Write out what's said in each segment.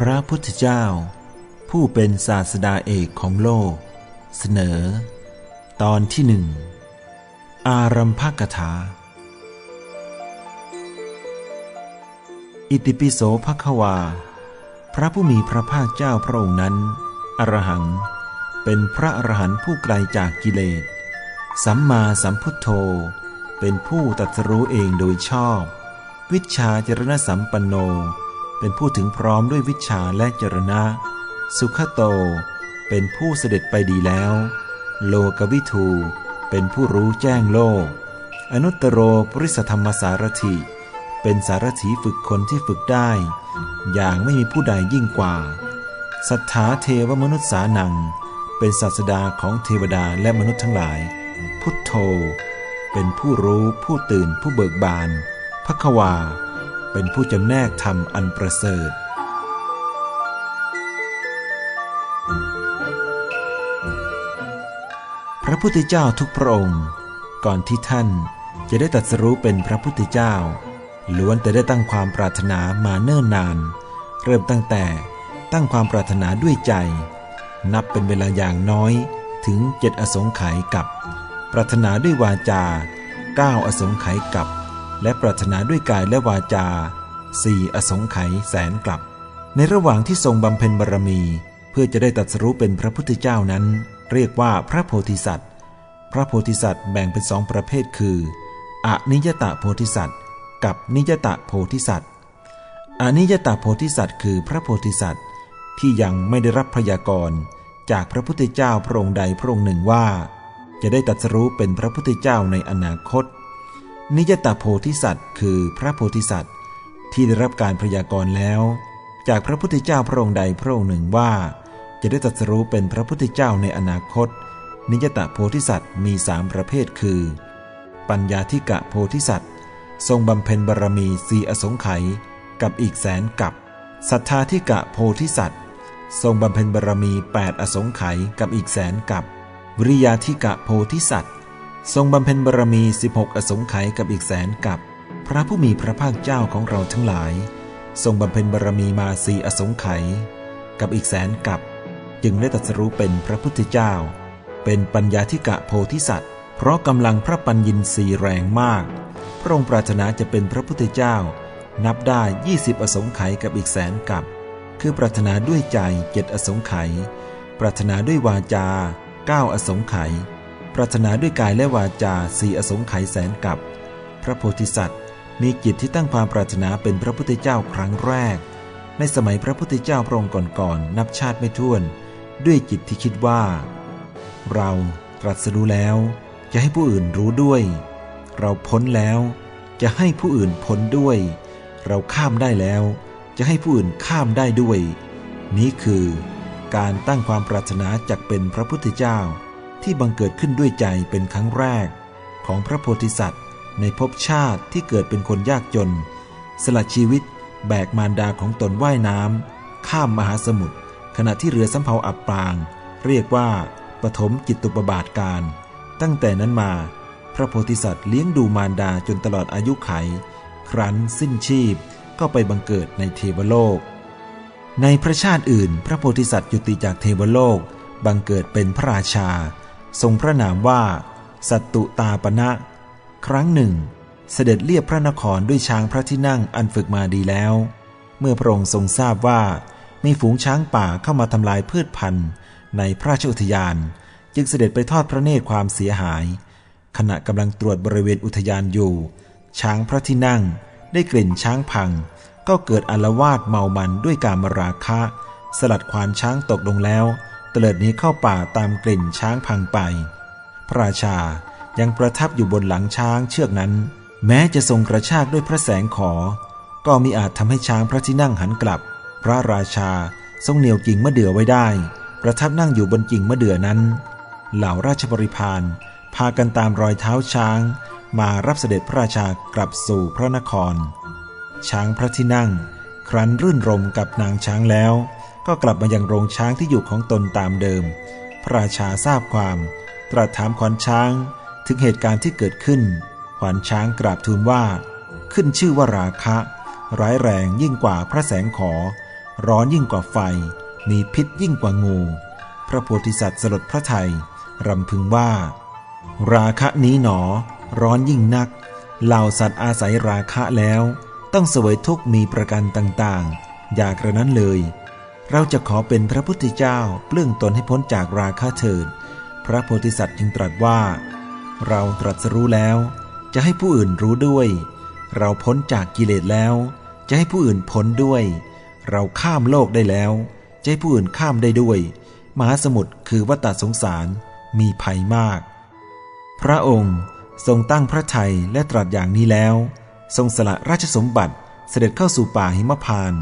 พระพุทธเจ้า ผู้เป็นศาสดาเอกของโลก เสนอ ตอนที่หนึ่ง อารัมภกถา อิติปิโสภควา พระผู้มีพระภาคเจ้าพระองค์นั้น อรหัง เป็นพระอรหันต์ผู้ไกลจากกิเลส สัมมาสัมพุทโธ เป็นผู้ตรัสรู้เองโดยชอบ วิชาจรณสัมปันโน เป็นผู้ถึงพร้อมด้วยวิชาและจรณะ สุขโต เป็นผู้เสด็จไปดีแล้ว โลกวิทู เป็นผู้รู้แจ้งโลก อนุตตโรปริสธรรมสารถิ เป็นสารถีฝึกคนที่ฝึกได้ อย่างไม่มีผู้ใดยิ่งกว่า สัทธาเทวมนุษย์สานัง เป็นศาสดาของเทวดาและมนุษย์ทั้งหลาย พุทโธ เป็นผู้รู้ผู้ตื่นผู้เบิกบานพักวา เป็นผู้จำแนกธรรมอันประเสริฐ พระพุทธเจ้าทุกพระองค์ ก่อนที่ท่านจะได้ตรัสรู้เป็นพระพุทธเจ้า ล้วนแต่ได้ตั้งความปรารถนามาเนิ่นนาน เริ่มตั้งแต่ตั้งความปรารถนาด้วยใจ นับเป็นเวลาอย่างน้อยถึงเจ็ดอสงไขยกับ ปรารถนาด้วยวาจาเก้าอสงไขยกับ และปรารถนาด้วยกายและวาจาสี่อสงไขยแสนกลับ ในระหว่างที่ทรงบำเพ็ญบารมี เพื่อจะได้ตรัสรู้เป็นพระพุทธเจ้านั้น เรียกว่าพระโพธิสัตว์ พระโพธิสัตว์แบ่งเป็นสองประเภทคืออนิยตะโพธิสัตว์ กับนิยตะโพธิสัตว์อนิยตะโพธิสัตว์คือพระโพธิสัตว์ ที่ยังไม่ได้รับพยากรณ์จากพระพุทธเจ้าพระองค์ใดพระองค์หนึ่งว่า จะได้ตรัสรู้เป็นพระพุทธเจ้าในอนาคต นิยตโพธิสัตว์คือพระโพธิสัตว์ ที่ได้รับการพยากรณ์แล้ว จากพระพุทธเจ้าพระองค์ใดพระองค์หนึ่งว่า จะได้ตรัสรู้เป็นพระพุทธเจ้าในอนาคต นิยตโพธิสัตว์มีสามประเภทคือ ปัญญาธิกะโพธิสัตว์ ทรงบำเพ็ญบารมีสีอสงไขยกับอีกแสนกับสัทธาธิกะโพธิสัตว์ ทรงบำเพ็ญบารมี 8 อสงไขยกับอีกแสนกับ วิริยาธิกะโพธิสัตว์ ทรงบำเพ็ญบารมี 16 อสงไขยกับอีกแสนกับ พระผู้มีพระภาคเจ้าของเราทั้งหลาย ทรงบำเพ็ญบารมีมาสีอสงไขยกับอีกแสนกับ จึงได้ตรัสรู้เป็นพระพุทธเจ้า เป็นปัญญาธิกะโพธิสัตว์ เพราะกำลังพระปัญญินทรีแรงมาก พระองค์ปรารถนาจะเป็นพระพุทธเจ้า นับได้ 20 อสงไขยกับอีกแสนกับ คือปรารถนาด้วยใจเจ็ดอสงไขยปรารถนาด้วยวาจาเก้าอสงไขย ปรารถนาด้วยกายและวาจาสี่อสงไขยแสนกับ พระโพธิสัตว์ มีจิตที่ตั้งความปรารถนาเป็นพระพุทธเจ้าครั้งแรก ในสมัยพระพุทธเจ้าพระองค์ก่อนๆนับชาติไม่ถ้วน ด้วยจิตที่คิดว่า เราตรัสรู้แล้ว จะให้ผู้อื่นรู้ด้วย เราพ้นแล้ว จะให้ผู้อื่นพ้นด้วย เราข้ามได้แล้ว จะให้ผู้อื่นข้ามได้ด้วย นี้คือ การตั้งความปรารถนาจักเป็นพระพุทธเจ้า ที่บังเกิดขึ้นด้วยใจเป็นครั้งแรก ของพระโพธิสัตว์ ในภพชาติที่เกิดเป็นคนยากจน สละชีวิตแบกมารดาของตนว่ายน้ำข้ามมหาสมุทรขณะที่เรือสำเภาอับปาง เรียกว่าปฐมจิตตุปบาทการ ตั้งแต่นั้นมา พระโพธิสัตว์เลี้ยงดูมารดาจนตลอดอายุไข ครั้นสิ้นชีพก็ไปบังเกิดในเทวโลก ในพระชาติอื่น พระโพธิสัตว์ยุติจากเทวโลก บังเกิดเป็นพระราชา ทรงพระนามว่า สัตตุตาปณะ ครั้งหนึ่ง เสด็จเลียบพระนครด้วยช้างพระที่นั่งอันฝึกมาดีแล้ว เมื่อพระองค์ทรงทราบว่า มีฝูงช้างป่าเข้ามาทำลายพืชพันธุ์ ในพระราชอุทยาน จึงเสด็จไปทอดพระเนตรความเสียหาย ขณะกำลังตรวจบริเวณอุทยานอยู่ ช้างพระที่นั่งได้กลิ่นช้างพัง ก็เกิดอาวาสเมามันด้วยการมราคะ สลัดควานช้างตกลงแล้ว เตลิดหนี้เข้าป่าตามกลิ่นช้างพังไป พระราชายังประทับอยู่บนหลังช้างเชือกนั้น แม้จะทรงกระชากด้วยพระแสงขอ ก็มิอาจทำให้ช้างพระที่นั่งหันกลับ พระราชาทรงเหนี่ยวกิ่งมะเดื่อไว้ได้ ประทับนั่งอยู่บนกิ่งมะเดื่อนั้น เหล่าราชบริพารพากันตามรอยเท้าช้าง มารับเสด็จพระราชากลับสู่พระนคร ช้างพระที่นั่ง ครั้นรื่นรมกับนางช้างแล้ว ก็กลับมายังโรงช้างที่อยู่ของตนตามเดิม พระราชาทราบความ ตรัสถามขวัญช้างถึงเหตุการณ์ที่เกิดขึ้น ขวัญช้างกราบทูลว่า ขึ้นชื่อว่าราคะ ร้ายแรงยิ่งกว่าพระแสงขอ ร้อนยิ่งกว่าไฟ มีพิษยิ่งกว่างู พระโพธิสัตว์สลดพระทัยรำพึงว่า ราคะนี้หนอ ร้อนยิ่งนัก เหล่าสัตว์อาศัยราคะแล้ว ต้องเสวยทุกข์มีประกันต่างๆ อย่ากระนั้นเลย เราจะขอเป็นพระพุทธเจ้าเปลื้องตนให้พ้นจากราคะเถิดพระโพธิสัตว์จึงตรัสว่า เราตรัสรู้แล้ว จะให้ผู้อื่นรู้ด้วย เราพ้นจากกิเลสแล้ว จะให้ผู้อื่นพ้นด้วย เราข้ามโลกได้แล้ว จะให้ผู้อื่นข้ามได้ด้วย มหาสมุทรคือวัฏสงสารมีภัยมาก พระองค์ทรงตั้งพระทัยและตรัสอย่างนี้แล้ว ทรงสละราชสมบัติเสด็จเข้าสู่ป่าหิมพานต์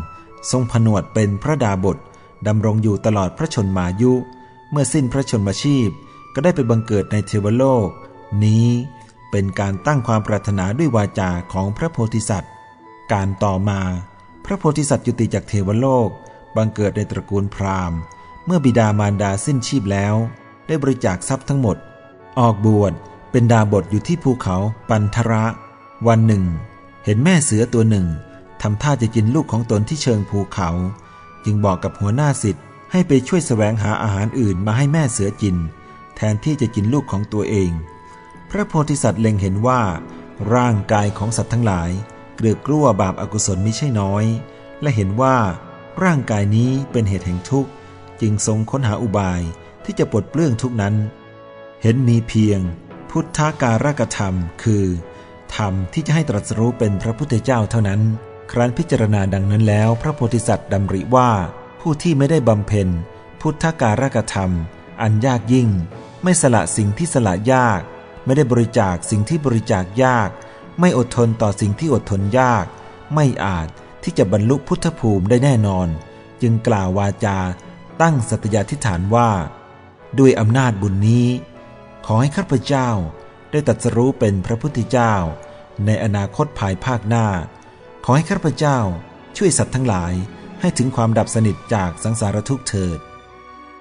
ทรงผนวดเป็นพระดาบทดำรงอยู่ตลอดพระชนมายุ เมื่อสิ้นพระชนมาชีพ ก็ได้ไปบังเกิดในเทวโลก นี้เป็นการตั้งความปรารถนาด้วยวาจาของพระโพธิสัตว์ การต่อมาพระโพธิสัตว์ยุติจากเทวโลก บังเกิดในตระกูลพราหมณ์ เมื่อบิดามารดาสิ้นชีพแล้ว ได้บริจาคทรัพย์ทั้งหมด ออกบวชเป็นดาบทอยู่ที่ภูเขาปันทระ วันหนึ่ง เห็นแม่เสือตัวหนึ่ง ทำท่าจะกินลูกของตนที่เชิงภูเขา จึงบอกกับหัวหน้าสิทธิ์ให้ไปช่วยสแสวงหาอาหารอื่นมาให้แม่เสือกิน แทนที่จะกินลูกของตัวเอง พระโพธิสัตว์เล็งเห็นว่า ร่างกายของสัตว์ทั้งหลาย เกลือกลัวบาปอากุศลมิใช่น้อย และเห็นว่าร่างกายนี้เป็นเหตุแห่งทุกข์ จึงทรงค้นหาอุบายที่จะปลดเปลื้องทุกนั้น เห็นมีเพียง พุทธการกธรรม คือ ธรรมที่จะให้ตรัสรู้เป็นพระพุทธเจ้าเท่านั้น ครั้นพิจารณาดังนั้นแล้ว พระโพธิสัตว์ดำริว่า ผู้ที่ไม่ได้บำเพ็ญ พุทธการกธรรม อันยากยิ่ง ไม่สละสิ่งที่สละยาก ไม่ได้บริจาคสิ่งที่บริจาคยาก ไม่อดทนต่อสิ่งที่อดทนยาก ไม่อาจที่จะบรรลุพุทธภูมิได้แน่นอน จึงกล่าววาจา ตั้งสัตยาธิฐานว่า ด้วยอำนาจบุญนี้ ขอให้ข้าพเจ้าได้ตรัสรู้เป็นพระพุทธเจ้า ในอนาคตภายภาคหน้า ขอให้ข้าพเจ้าช่วยสัตว์ทั้งหลายให้ถึงความดับสนิทจากสังสารทุกข์เถิด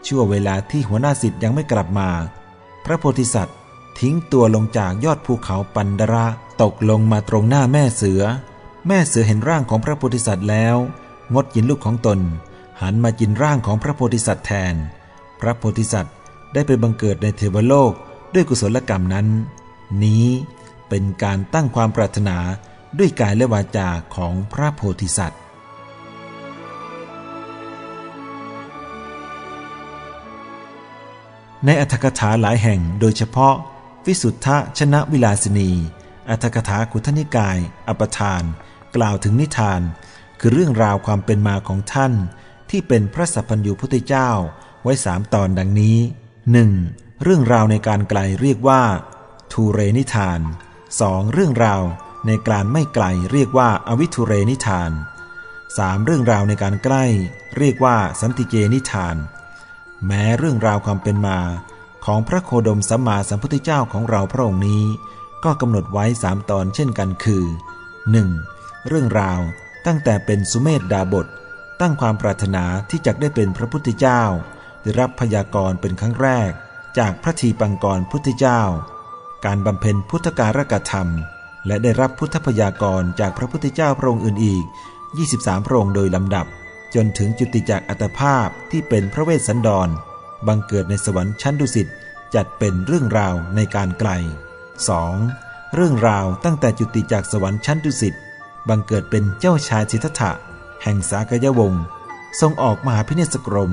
ชั่วเวลาที่หัวหน้าสิทธิ์ยังไม่กลับมา พระโพธิสัตว์ทิ้งตัวลงจากยอดภูเขาปันดระตกลงมาตรงหน้าแม่เสือ แม่เสือเห็นร่างของพระโพธิสัตว์แล้ว งดกินลูกของตน หันมากินร่างของพระโพธิสัตว์แทน พระโพธิสัตว์ได้ไปบังเกิดในเทวโลกด้วยกุศลกรรมนั้น นี้เป็นการตั้งความปรารถนา ด้วยกายและวาจาของพระโพธิสัตว์ ในอัธกถาหลายแห่งโดยเฉพาะ วิสุทธะชนะวิลาสินี อัธกถาขุทนิกาย อปทาน กล่าวถึงนิทาน คือเรื่องราวความเป็นมาของท่าน ที่เป็นพระสัพพัญญูพุทธเจ้าไว้สามตอนดังนี้ 1. เรื่องราวในการไกลเรียกว่า ทูเรนิทาน 2. เรื่องราว ในการไม่ไกลเรียกว่าอวิทูเรนิทาน 3. เรื่องราวในการใกล้ เรียกว่าสันติเกนิทาน แม้เรื่องราวความเป็นมา ของพระโคดมสัมมาสัมพุทธเจ้าของเราพระองค์นี้ ก็กำหนดไว้สามตอนเช่นกันคือ 1. เรื่องราวตั้งแต่เป็นสุเมธดาบท ตั้งความปรารถนาที่จะได้เป็นพระพุทธเจ้า ได้รับพยากรณ์เป็นครั้งแรก จากพระทีปังกรพุทธเจ้า การบำเพ็ญพุทธการกธรรม และได้รับพุทธพยากรณ์จากพระพุทธเจ้าพระองค์อื่นอีก 23 พระองค์โดยลำดับ จนถึงจุติจากอัตภาพที่เป็นพระเวสสันดร บังเกิดในสวรรค์ชั้นดุสิตจัดเป็นเรื่องราวในการไกล 2. เรื่องราวตั้งแต่จุติจากสวรรค์ชั้นดุสิตบังเกิดเป็นเจ้าชายสิทธัตถะแห่งสากยวงศ์ทรงออกมหาพิเนศกรม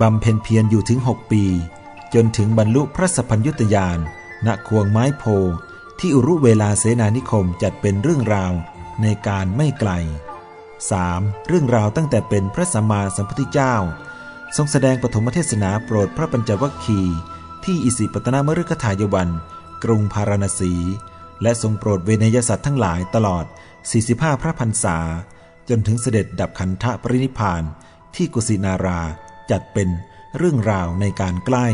บำเพ็ญเพียรอยู่ถึงหกปี จนถึงบรรลุพระสัพพัญญุตยานณควงไม้โพ ที่อุรุเวลาเสนานิคมจัดเป็นเรื่องราวในการไม่ไกล 3. เรื่องราวตั้งแต่เป็นพระสัมมาสัมพุทธเจ้า ทรงแสดงปฐมเทศนาโปรดพระปัญจวัคคีย์ที่อิสิปตนามฤคทายวัน กรุงพาราณสี และทรงโปรดเวนยสัตว์ทั้งหลายตลอด 45 พระพรรษา จนถึงเสด็จดับขันธปรินิพาน ที่กุสินาราจัดเป็นเรื่องราวในการใกล้